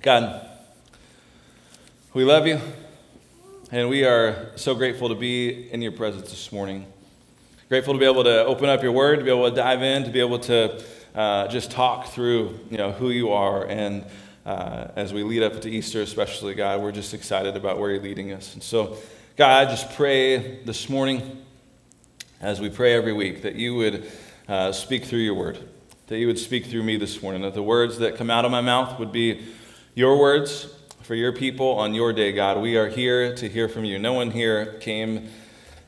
God, we love you, and we are so grateful to be in your presence this morning. Grateful to be able to open up your word, to be able to dive in, to be able to uh, just talk through you know, who you are. And uh, as we lead up to Easter, especially, God, we're just excited about where you're leading us. And so, God, I just pray this morning, as we pray every week, that you would uh, speak through your word, that you would speak through me this morning, that the words that come out of my mouth would be your words for your people on your day, God. We are here to hear from you. No one here came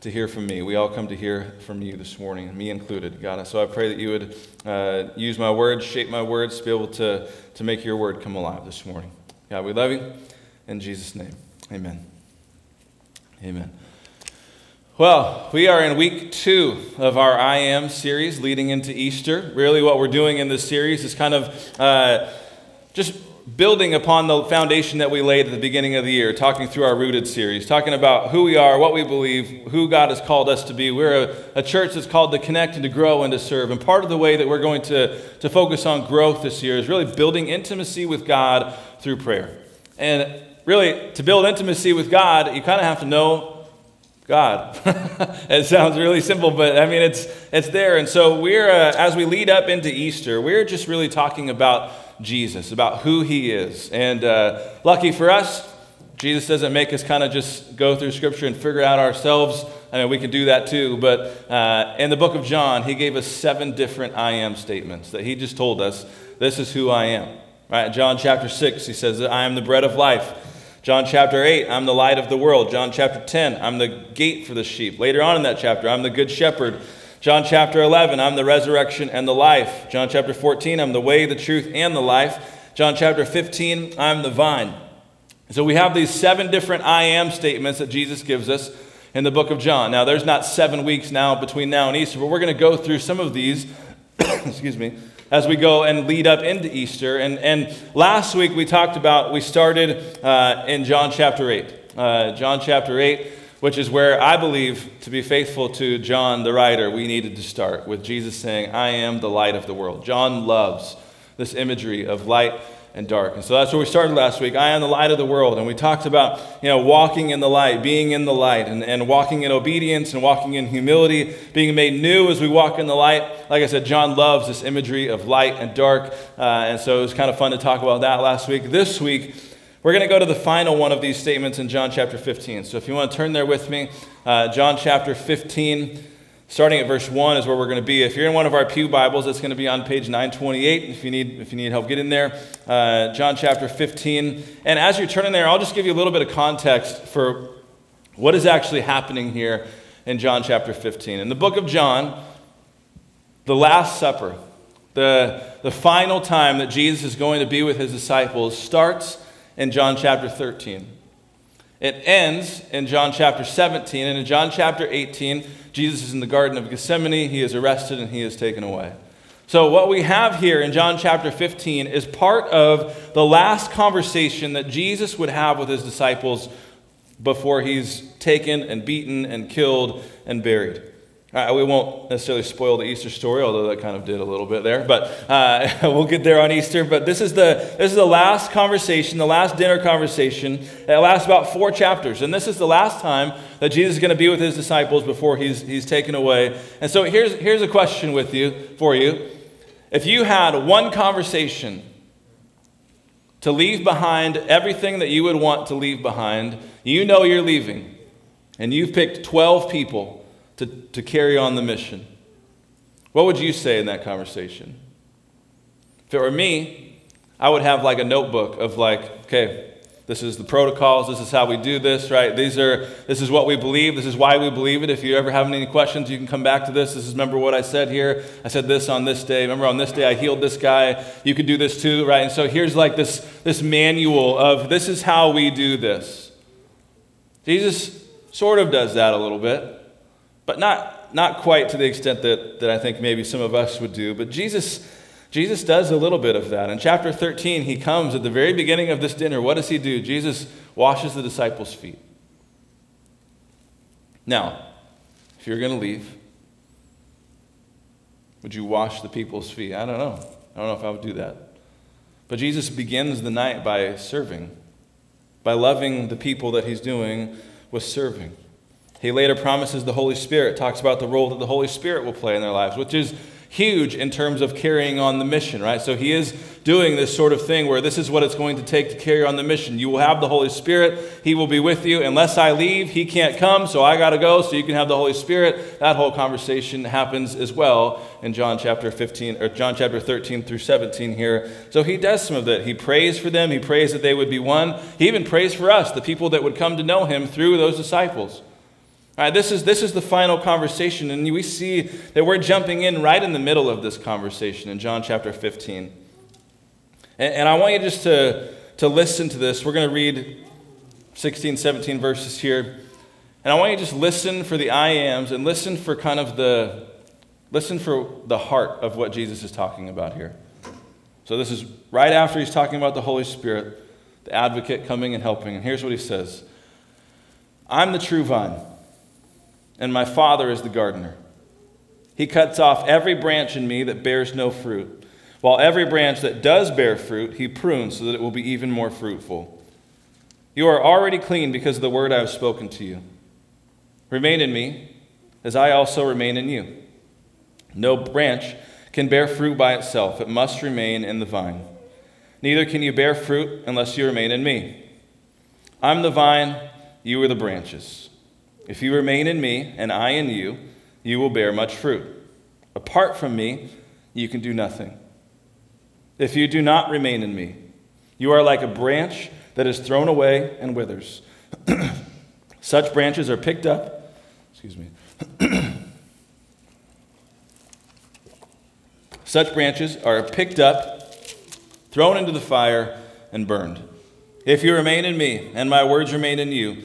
to hear from me. We all come to hear from you this morning, me included, God. So I pray that you would uh, use my words, shape my words to be able to, to make your word come alive this morning. God, we love you. In Jesus' name, amen. Amen. Well, we are in week two of our I Am series leading into Easter. Really, what we're doing in this series is kind of uh, just building upon the foundation that we laid at the beginning of the year, talking through our Rooted series, talking about who we are, what we believe, who God has called us to be. We're a, a, church that's called to connect and to grow and to serve. And part of the way that we're going to, to focus on growth this year is really building intimacy with God through prayer. And really, to build intimacy with God, you kind of have to know God. it sounds really simple, but I mean, it's, it's there. And so we're, uh, as we lead up into Easter, we're just really talking about Jesus, about who he is. And uh, lucky for us, Jesus doesn't make us kind of just go through Scripture and figure out ourselves. I mean, we can do that too. But uh, in the book of John, he gave us seven different I am statements that he just told us this is who I am. Right? John chapter 6, he says I am the bread of life. John chapter 8, I'm the light of the world. John chapter 10, I'm the gate for the sheep. Later on in that chapter, I'm the good shepherd. John chapter 11, I'm the resurrection and the life. John chapter 14, I'm the way, the truth, and the life. John chapter 15, I'm the vine. So we have these seven different I am statements that Jesus gives us in the book of John. Now, there's not seven weeks now between now and Easter, but we're going to go through some of these, excuse me, as we go and lead up into Easter. And, and last week we talked about, we started uh, in John chapter 8. Uh, John chapter 8 which is where I believe, to be faithful to John the writer, we needed to start with Jesus saying, I am the light of the world. John loves this imagery of light and dark. And so that's where we started last week. I am the light of the world. And we talked about, you know, walking in the light, being in the light, and, and walking in obedience and walking in humility, being made new as we walk in the light. Like I said, John loves this imagery of light and dark. Uh, and so it was kind of fun to talk about that last week. This week, we're going to go to the final one of these statements in John chapter 15. So if you want to turn there with me, uh, John chapter 15, starting at verse 1 is where we're going to be. If you're in one of our Pew Bibles, it's going to be on page 928. If you need, if you need help, get in there. Uh, John chapter 15. And as you're turning there, I'll just give you a little bit of context for what is actually happening here in John chapter 15. In the book of John, the Last Supper, the, the final time that Jesus is going to be with his disciples, starts in John chapter 13. It ends in John chapter 17, and in John chapter 18, Jesus is in the Garden of Gethsemane. He is arrested and he is taken away. So, what we have here in John chapter 15 is part of the last conversation that Jesus would have with his disciples before he's taken and beaten and killed and buried. We won't necessarily spoil the Easter story, although that kind of did a little bit there. But uh, we'll get there on Easter. But this is the this is the last conversation, the last dinner conversation. It lasts about four chapters, and this is the last time that Jesus is going to be with his disciples before he's he's taken away. And so here's here's a question with you for you: If you had one conversation to leave behind everything that you would want to leave behind, you know you're leaving, and you've picked twelve people to, to carry on the mission. What would you say in that conversation? If it were me, I would have like a notebook of like, okay, this is the protocols, this is how we do this, right? These are this is what we believe, this is why we believe it. If you ever have any questions, you can come back to this. This is remember what I said here. I said this on this day. Remember on this day I healed this guy. You could do this too, right? And so here's like this this manual of this is how we do this. Jesus sort of does that a little bit but not, not quite to the extent that, that I think maybe some of us would do. But Jesus, Jesus does a little bit of that. In chapter 13, he comes at the very beginning of this dinner. What does he do? Jesus washes the disciples' feet. Now, if you're going to leave, would you wash the people's feet? I don't know. I don't know if I would do that. But Jesus begins the night by serving, by loving the people that he's doing with serving. He later promises the Holy Spirit, talks about the role that the Holy Spirit will play in their lives, which is huge in terms of carrying on the mission, right? So he is doing this sort of thing where this is what it's going to take to carry on the mission. You will have the Holy Spirit, he will be with you. Unless I leave, he can't come, so I got to go so you can have the Holy Spirit. That whole conversation happens as well in John chapter 15 or John chapter 13 through 17 here. So he does some of that. He prays for them, he prays that they would be one. He even prays for us, the people that would come to know him through those disciples. All right, this, is, this is the final conversation, and we see that we're jumping in right in the middle of this conversation in John chapter 15. And, and I want you just to, to listen to this. We're going to read 16, 17 verses here. And I want you to just listen for the I ams and listen for kind of the listen for the heart of what Jesus is talking about here. So this is right after he's talking about the Holy Spirit, the advocate coming and helping. And here's what he says. I'm the true vine and my Father is the gardener. He cuts off every branch in me that bears no fruit, while every branch that does bear fruit, he prunes so that it will be even more fruitful. You are already clean because of the word I have spoken to you. Remain in me, as I also remain in you. No branch can bear fruit by itself, it must remain in the vine. Neither can you bear fruit unless you remain in me. I'm the vine, you are the branches. If you remain in me and I in you, you will bear much fruit. Apart from me, you can do nothing. If you do not remain in me, you are like a branch that is thrown away and withers. Such branches are picked up, excuse me. Such branches are picked up, thrown into the fire, and burned. If you remain in me, and my words remain in you,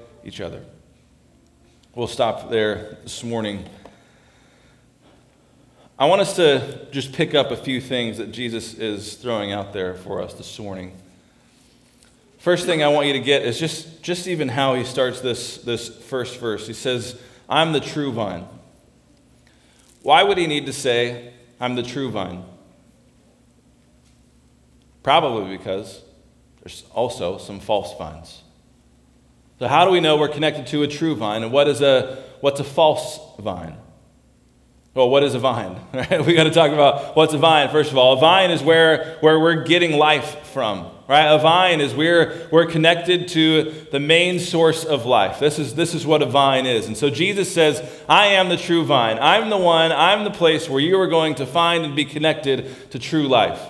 each other. We'll stop there this morning. I want us to just pick up a few things that Jesus is throwing out there for us this morning. First thing I want you to get is just, just even how he starts this, this first verse. He says, I'm the true vine. Why would he need to say, I'm the true vine? Probably because there's also some false vines. So, how do we know we're connected to a true vine? And what is a, what's a false vine? Well, what is a vine? Right? We got to talk about what's a vine, first of all. A vine is where, where we're getting life from. Right? A vine is where we're connected to the main source of life. This is, this is what a vine is. And so Jesus says, I am the true vine. I'm the one, I'm the place where you are going to find and be connected to true life.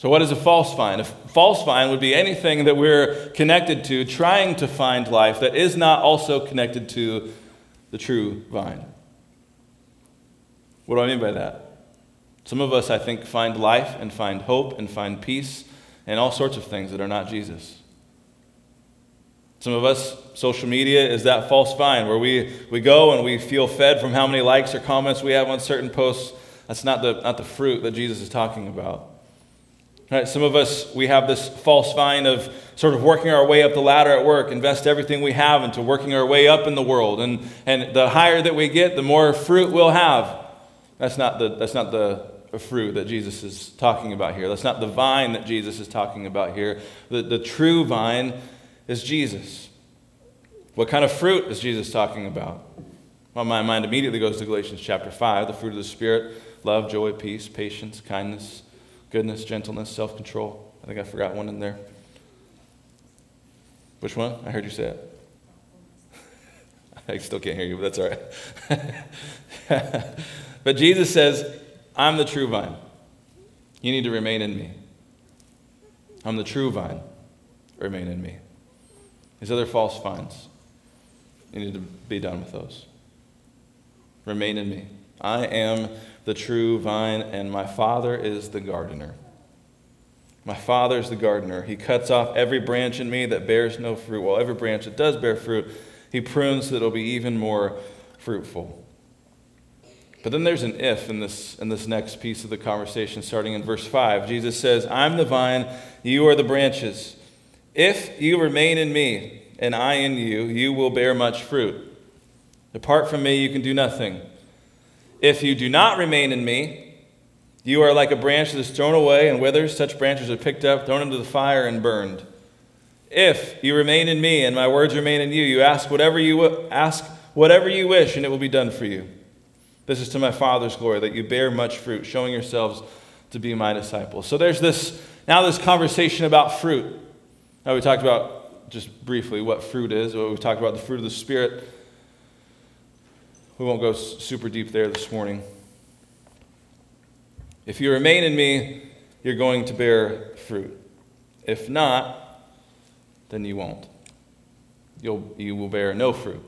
So, what is a false vine? A false vine would be anything that we're connected to, trying to find life that is not also connected to the true vine. What do I mean by that? Some of us, I think, find life and find hope and find peace and all sorts of things that are not Jesus. Some of us, social media is that false vine where we, we go and we feel fed from how many likes or comments we have on certain posts. That's not the, not the fruit that Jesus is talking about. Right, some of us, we have this false vine of sort of working our way up the ladder at work, invest everything we have into working our way up in the world. And, and the higher that we get, the more fruit we'll have. That's not the, that's not the fruit that Jesus is talking about here. That's not the vine that Jesus is talking about here. The, the true vine is Jesus. What kind of fruit is Jesus talking about? Well, my mind immediately goes to Galatians chapter 5, the fruit of the Spirit love, joy, peace, patience, kindness goodness, gentleness, self control. I think I forgot one in there. Which one? I heard you say it. I still can't hear you, but that's all right. but Jesus says, I'm the true vine. You need to remain in me. I'm the true vine. Remain in me. These other false vines, you need to be done with those. Remain in me. I am the true vine, and my Father is the gardener. My Father is the gardener. He cuts off every branch in me that bears no fruit. Well, every branch that does bear fruit, he prunes so that it'll be even more fruitful. But then there's an if in this, in this next piece of the conversation, starting in verse 5. Jesus says, I'm the vine, you are the branches. If you remain in me, and I in you, you will bear much fruit. Apart from me, you can do nothing. If you do not remain in me, you are like a branch that is thrown away and withers. Such branches are picked up, thrown into the fire, and burned. If you remain in me and my words remain in you, you ask whatever you ask whatever you wish, and it will be done for you. This is to my Father's glory that you bear much fruit, showing yourselves to be my disciples. So there's this now this conversation about fruit. Now we talked about just briefly what fruit is. What We talked about the fruit of the Spirit. We won't go super deep there this morning. If you remain in me, you're going to bear fruit. If not, then you won't. You'll, you will bear no fruit.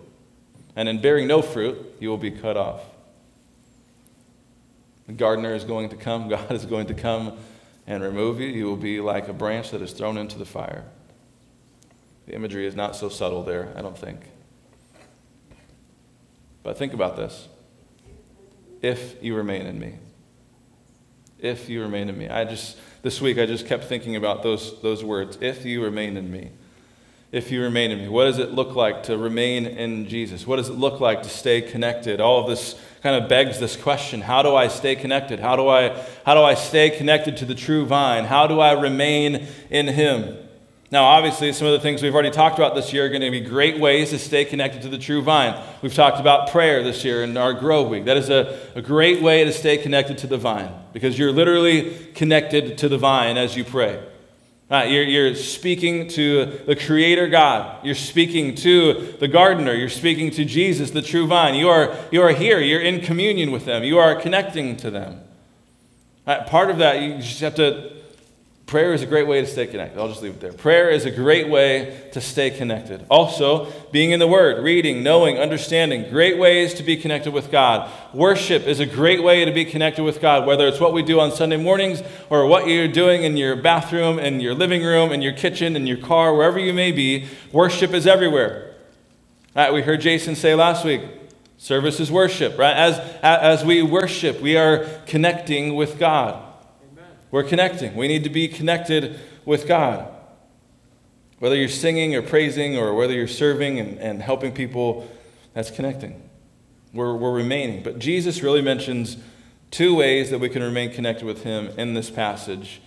And in bearing no fruit, you will be cut off. The gardener is going to come, God is going to come and remove you. You will be like a branch that is thrown into the fire. The imagery is not so subtle there, I don't think. But think about this. If you remain in me. If you remain in me. I just this week I just kept thinking about those those words. If you remain in me. If you remain in me. What does it look like to remain in Jesus? What does it look like to stay connected? All of this kind of begs this question. How do I stay connected? How do I how do I stay connected to the true vine? How do I remain in him? Now, obviously, some of the things we've already talked about this year are going to be great ways to stay connected to the true vine. We've talked about prayer this year in our Grow Week. That is a, a great way to stay connected to the vine because you're literally connected to the vine as you pray. Uh, you're, you're speaking to the Creator God. You're speaking to the gardener. You're speaking to Jesus, the true vine. You are, you are here. You're in communion with them. You are connecting to them. Uh, part of that, you just have to Prayer is a great way to stay connected. I'll just leave it there. Prayer is a great way to stay connected. Also, being in the Word, reading, knowing, understanding, great ways to be connected with God. Worship is a great way to be connected with God, whether it's what we do on Sunday mornings or what you're doing in your bathroom, in your living room, in your kitchen, in your car, wherever you may be. Worship is everywhere. Right, we heard Jason say last week service is worship, right? As, as we worship, we are connecting with God. We're connecting. We need to be connected with God. Whether you're singing or praising or whether you're serving and, and helping people, that's connecting. We're, we're remaining. But Jesus really mentions two ways that we can remain connected with Him in this passage.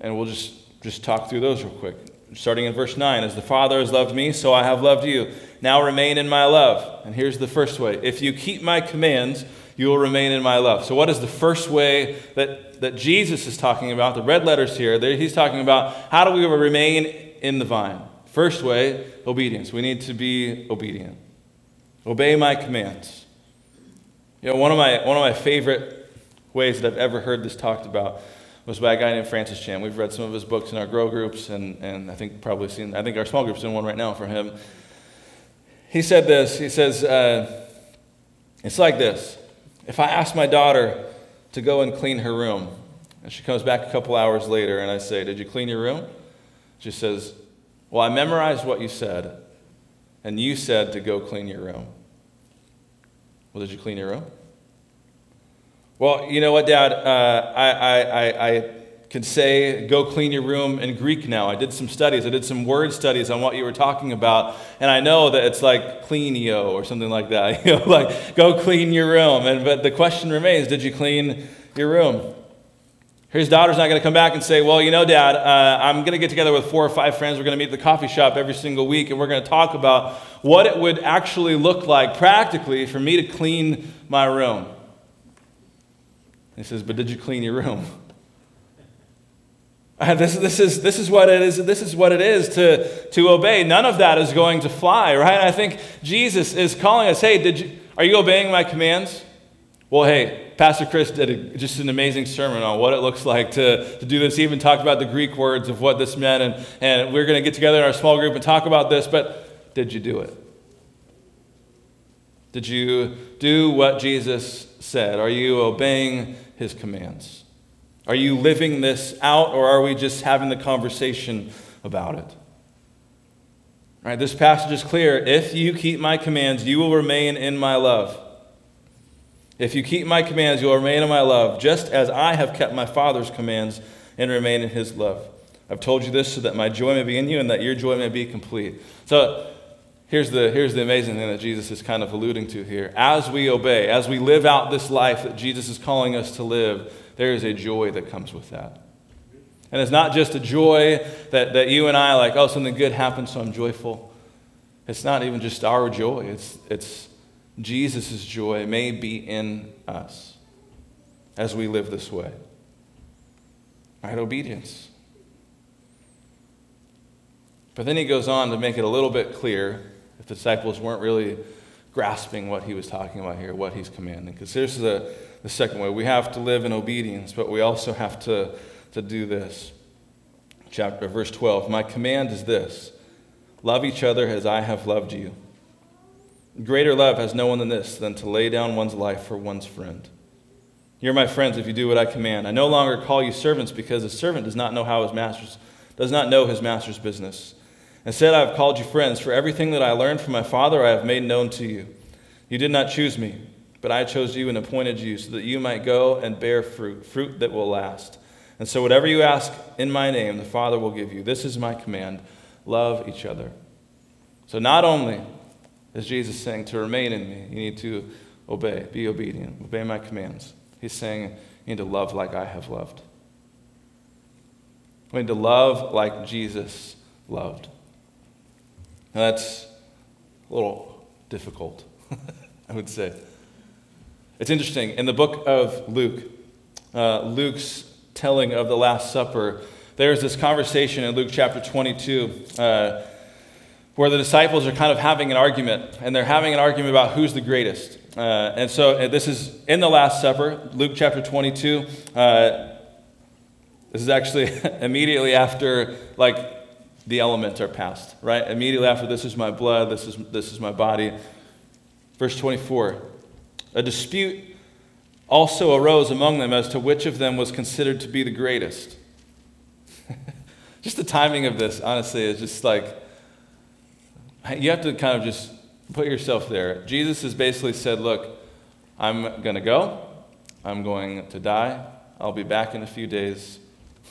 And we'll just, just talk through those real quick. Starting in verse 9 As the Father has loved me, so I have loved you. Now remain in my love. And here's the first way if you keep my commands, you will remain in my love. So, what is the first way that, that Jesus is talking about? The red letters here, he's talking about how do we remain in the vine? First way, obedience. We need to be obedient. Obey my commands. You know, one of my, one of my favorite ways that I've ever heard this talked about was by a guy named Francis Chan. We've read some of his books in our grow groups, and, and I think probably seen, I think our small group's in one right now for him. He said this He says, uh, It's like this if I ask my daughter to go and clean her room, and she comes back a couple hours later, and I say, Did you clean your room? She says, Well, I memorized what you said, and you said to go clean your room. Well, did you clean your room? Well, you know what, Dad? Uh, I, I, I, I can say, go clean your room in Greek now. I did some studies. I did some word studies on what you were talking about. And I know that it's like cleanio or something like that. You know, like, go clean your room. And, but the question remains, did you clean your room? His daughter's not going to come back and say, Well, you know, Dad, uh, I'm going to get together with four or five friends. We're going to meet at the coffee shop every single week, and we're going to talk about what it would actually look like practically for me to clean my room. He says, But did you clean your room? This, this, is, this is what it is. This is what it is to, to obey. None of that is going to fly, right? I think Jesus is calling us, hey, did you, are you obeying my commands? Well, hey, Pastor Chris did a, just an amazing sermon on what it looks like to, to do this. He even talked about the Greek words of what this meant, and, and we're going to get together in our small group and talk about this, but did you do it? Did you do what Jesus said? Are you obeying his commands? Are you living this out, or are we just having the conversation about it? All right, this passage is clear. If you keep my commands, you will remain in my love. If you keep my commands, you will remain in my love, just as I have kept my Father's commands and remain in his love. I've told you this so that my joy may be in you and that your joy may be complete. So here's the, here's the amazing thing that Jesus is kind of alluding to here. As we obey, as we live out this life that Jesus is calling us to live, there is a joy that comes with that. And it's not just a joy that, that you and I like, oh, something good happened, so I'm joyful. It's not even just our joy, it's, it's Jesus' joy may be in us as we live this way. Right? Obedience. But then he goes on to make it a little bit clear if the disciples weren't really grasping what he was talking about here, what he's commanding. Because here's the, the second way we have to live in obedience, but we also have to, to do this. Chapter, verse 12 My command is this love each other as I have loved you. Greater love has no one than this, than to lay down one's life for one's friend. You're my friends if you do what I command. I no longer call you servants because a servant does not know how his master's does not know his master's business. Instead, I have called you friends, for everything that I learned from my Father I have made known to you. You did not choose me, but I chose you and appointed you so that you might go and bear fruit, fruit that will last. And so, whatever you ask in my name, the Father will give you. This is my command love each other. So, not only is Jesus saying to remain in me, you need to obey, be obedient, obey my commands. He's saying you need to love like I have loved. We need to love like Jesus loved. Now that's a little difficult, I would say. It's interesting. In the book of Luke, uh, Luke's telling of the Last Supper, there's this conversation in Luke chapter 22 uh, where the disciples are kind of having an argument, and they're having an argument about who's the greatest. Uh, and so and this is in the Last Supper, Luke chapter 22. Uh, this is actually immediately after, like, the elements are passed, right? Immediately after, this is my blood, this is, this is my body. Verse 24 A dispute also arose among them as to which of them was considered to be the greatest. just the timing of this, honestly, is just like, you have to kind of just put yourself there. Jesus has basically said, Look, I'm going to go, I'm going to die, I'll be back in a few days.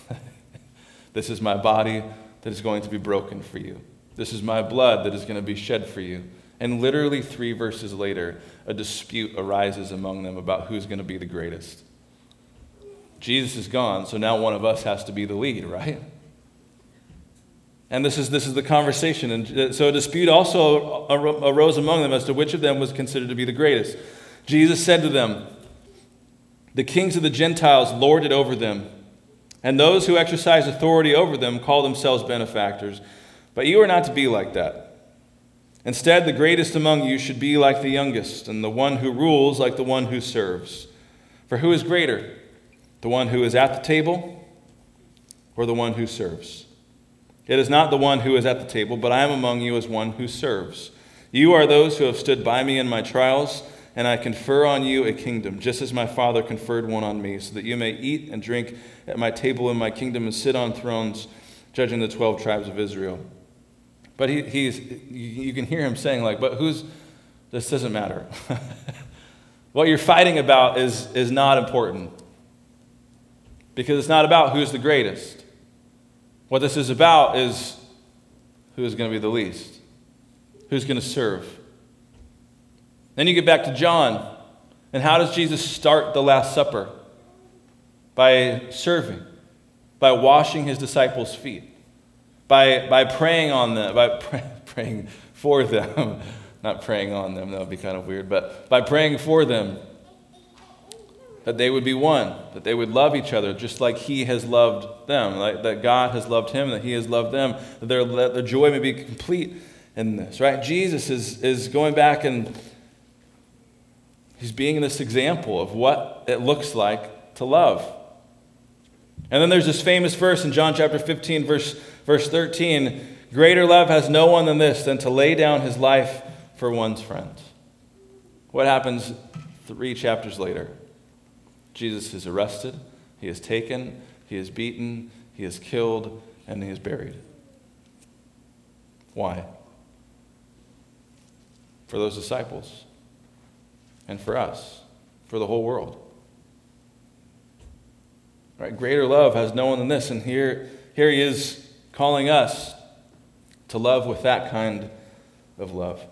this is my body that is going to be broken for you. This is my blood that is going to be shed for you. And literally three verses later, a dispute arises among them about who's going to be the greatest. Jesus is gone, so now one of us has to be the lead, right? And this is, this is the conversation. And uh, so a dispute also arose among them as to which of them was considered to be the greatest. Jesus said to them, The kings of the Gentiles lord it over them and those who exercise authority over them call themselves benefactors. But you are not to be like that. Instead, the greatest among you should be like the youngest, and the one who rules like the one who serves. For who is greater, the one who is at the table or the one who serves? It is not the one who is at the table, but I am among you as one who serves. You are those who have stood by me in my trials and I confer on you a kingdom, just as my Father conferred one on me, so that you may eat and drink at my table in my kingdom and sit on thrones, judging the 12 tribes of Israel. But he, he's, you can hear him saying, like, but who's, this doesn't matter. what you're fighting about is, is not important. Because it's not about who's the greatest. What this is about is who's going to be the least, who's going to serve then you get back to John. And how does Jesus start the Last Supper? By serving, by washing his disciples' feet, by, by praying on them, by pray, praying for them. Not praying on them, that would be kind of weird, but by praying for them. that they would be one, that they would love each other just like He has loved them, like, that God has loved Him, that He has loved them, that their, that their joy may be complete in this, right? Jesus is, is going back and He's being this example of what it looks like to love. And then there's this famous verse in John chapter 15, verse, verse 13 Greater love has no one than this, than to lay down his life for one's friends. What happens three chapters later? Jesus is arrested, he is taken, he is beaten, he is killed, and he is buried. Why? For those disciples and for us, for the whole world. Right? Greater love has no one than this. And here, here he is calling us to love with that kind of love.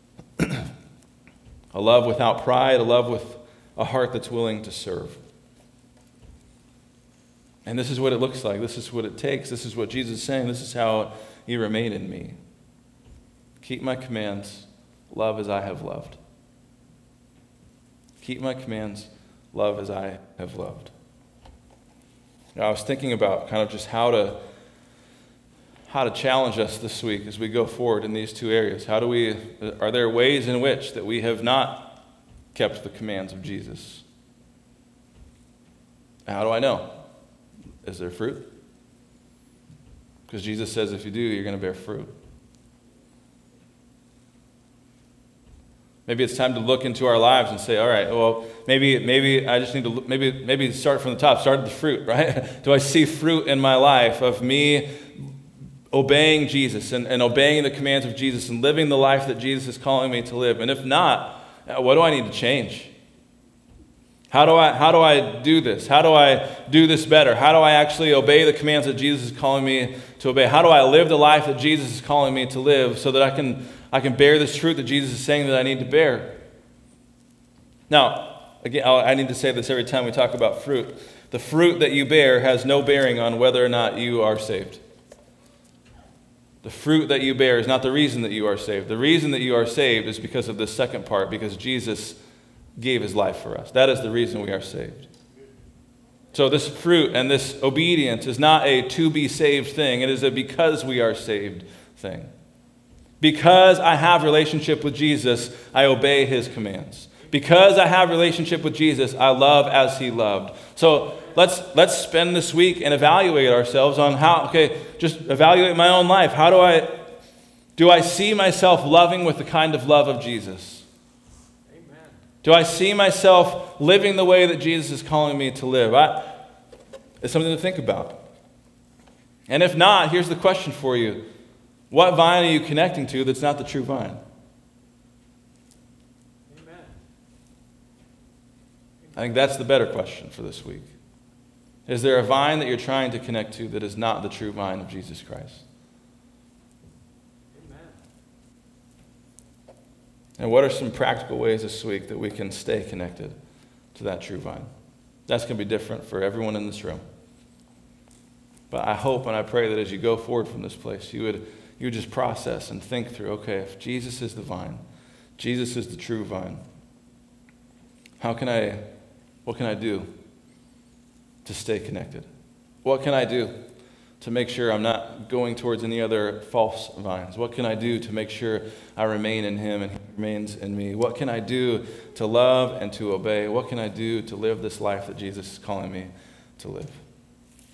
a love without pride, a love with a heart that's willing to serve. And this is what it looks like. This is what it takes. This is what Jesus is saying. This is how you remain in me. Keep my commands, love as I have loved. Keep my commands, love as I have loved. Now, I was thinking about kind of just how to how to challenge us this week as we go forward in these two areas. How do we are there ways in which that we have not kept the commands of Jesus? How do I know? Is there fruit? Because Jesus says if you do, you're going to bear fruit. Maybe it's time to look into our lives and say, all right, well, maybe, maybe I just need to maybe, maybe start from the top, start with the fruit, right? Do I see fruit in my life of me obeying Jesus and, and obeying the commands of Jesus and living the life that Jesus is calling me to live? And if not, uh, what do I need to change? How do, I, how do I do this? How do I do this better? How do I actually obey the commands that Jesus is calling me to obey? How do I live the life that Jesus is calling me to live so that I can I can bear this truth that Jesus is saying that I need to bear. Now, again, I need to say this every time we talk about fruit. The fruit that you bear has no bearing on whether or not you are saved. The fruit that you bear is not the reason that you are saved. The reason that you are saved is because of this second part, because Jesus gave his life for us. That is the reason we are saved. So, this fruit and this obedience is not a to be saved thing, it is a because we are saved thing. Because I have relationship with Jesus, I obey his commands. Because I have relationship with Jesus, I love as he loved. So let's let's spend this week and evaluate ourselves on how okay, just evaluate my own life. How do I do I see myself loving with the kind of love of Jesus? Amen. Do I see myself living the way that Jesus is calling me to live? I, it's something to think about. And if not, here's the question for you. What vine are you connecting to that's not the true vine? I think that's the better question for this week. Is there a vine that you're trying to connect to that is not the true vine of Jesus Christ? Amen. And what are some practical ways this week that we can stay connected to that true vine? That's going to be different for everyone in this room. But I hope and I pray that as you go forward from this place, you would you would just process and think through okay, if Jesus is the vine, Jesus is the true vine, how can I, what can I do to stay connected? What can I do to make sure I'm not going towards any other false vines? What can I do to make sure I remain in Him and He remains in me? What can I do to love and to obey? What can I do to live this life that Jesus is calling me to live?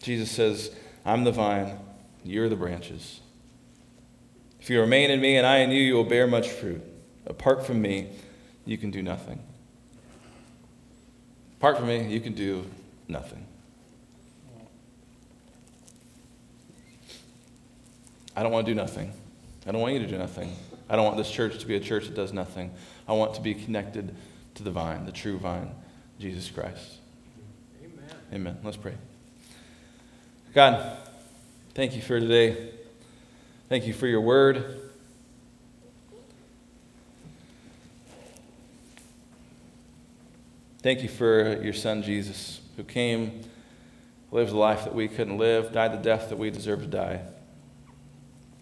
Jesus says, I'm the vine, you're the branches. If you remain in me and I in you, you will bear much fruit. Apart from me, you can do nothing. Apart from me, you can do nothing. I don't want to do nothing. I don't want you to do nothing. I don't want this church to be a church that does nothing. I want to be connected to the vine, the true vine, Jesus Christ. Amen. Amen. Let's pray. God, thank you for today. Thank you for your word. Thank you for your son, Jesus, who came, lived the life that we couldn't live, died the death that we deserve to die,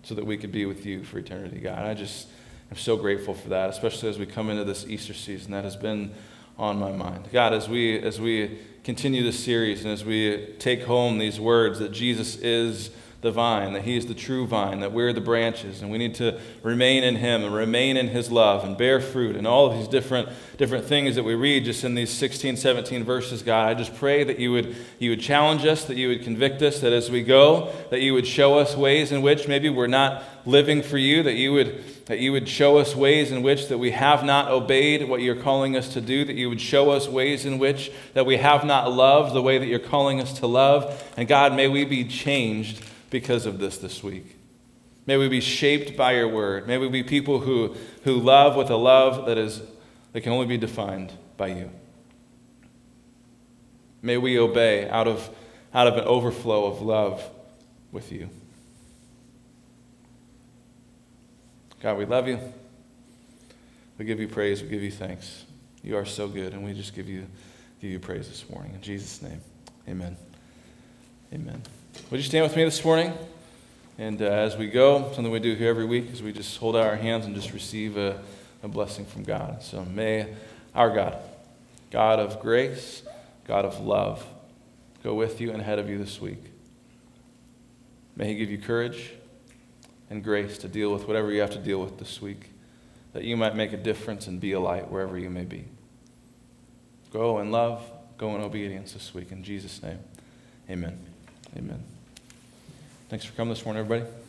so that we could be with you for eternity, God. I just am so grateful for that, especially as we come into this Easter season. That has been on my mind. God, as we, as we continue this series and as we take home these words that Jesus is the vine, that He is the true vine, that we're the branches, and we need to remain in Him and remain in His love and bear fruit and all of these different, different things that we read just in these 16, 17 verses, God. I just pray that you would, you would challenge us, that you would convict us, that as we go, that you would show us ways in which maybe we're not living for you, that you would that you would show us ways in which that we have not obeyed what you're calling us to do, that you would show us ways in which that we have not loved the way that you're calling us to love. And God, may we be changed because of this this week. May we be shaped by your word. May we be people who, who love with a love that, is, that can only be defined by you. May we obey out of, out of an overflow of love with you. God, we love you. We give you praise. We give you thanks. You are so good, and we just give you, give you praise this morning. In Jesus' name, amen. Amen. Would you stand with me this morning? And uh, as we go, something we do here every week is we just hold out our hands and just receive a, a blessing from God. So may our God, God of grace, God of love, go with you and ahead of you this week. May He give you courage and grace to deal with whatever you have to deal with this week, that you might make a difference and be a light wherever you may be. Go in love, go in obedience this week. In Jesus' name, amen. Amen. Thanks for coming this morning, everybody.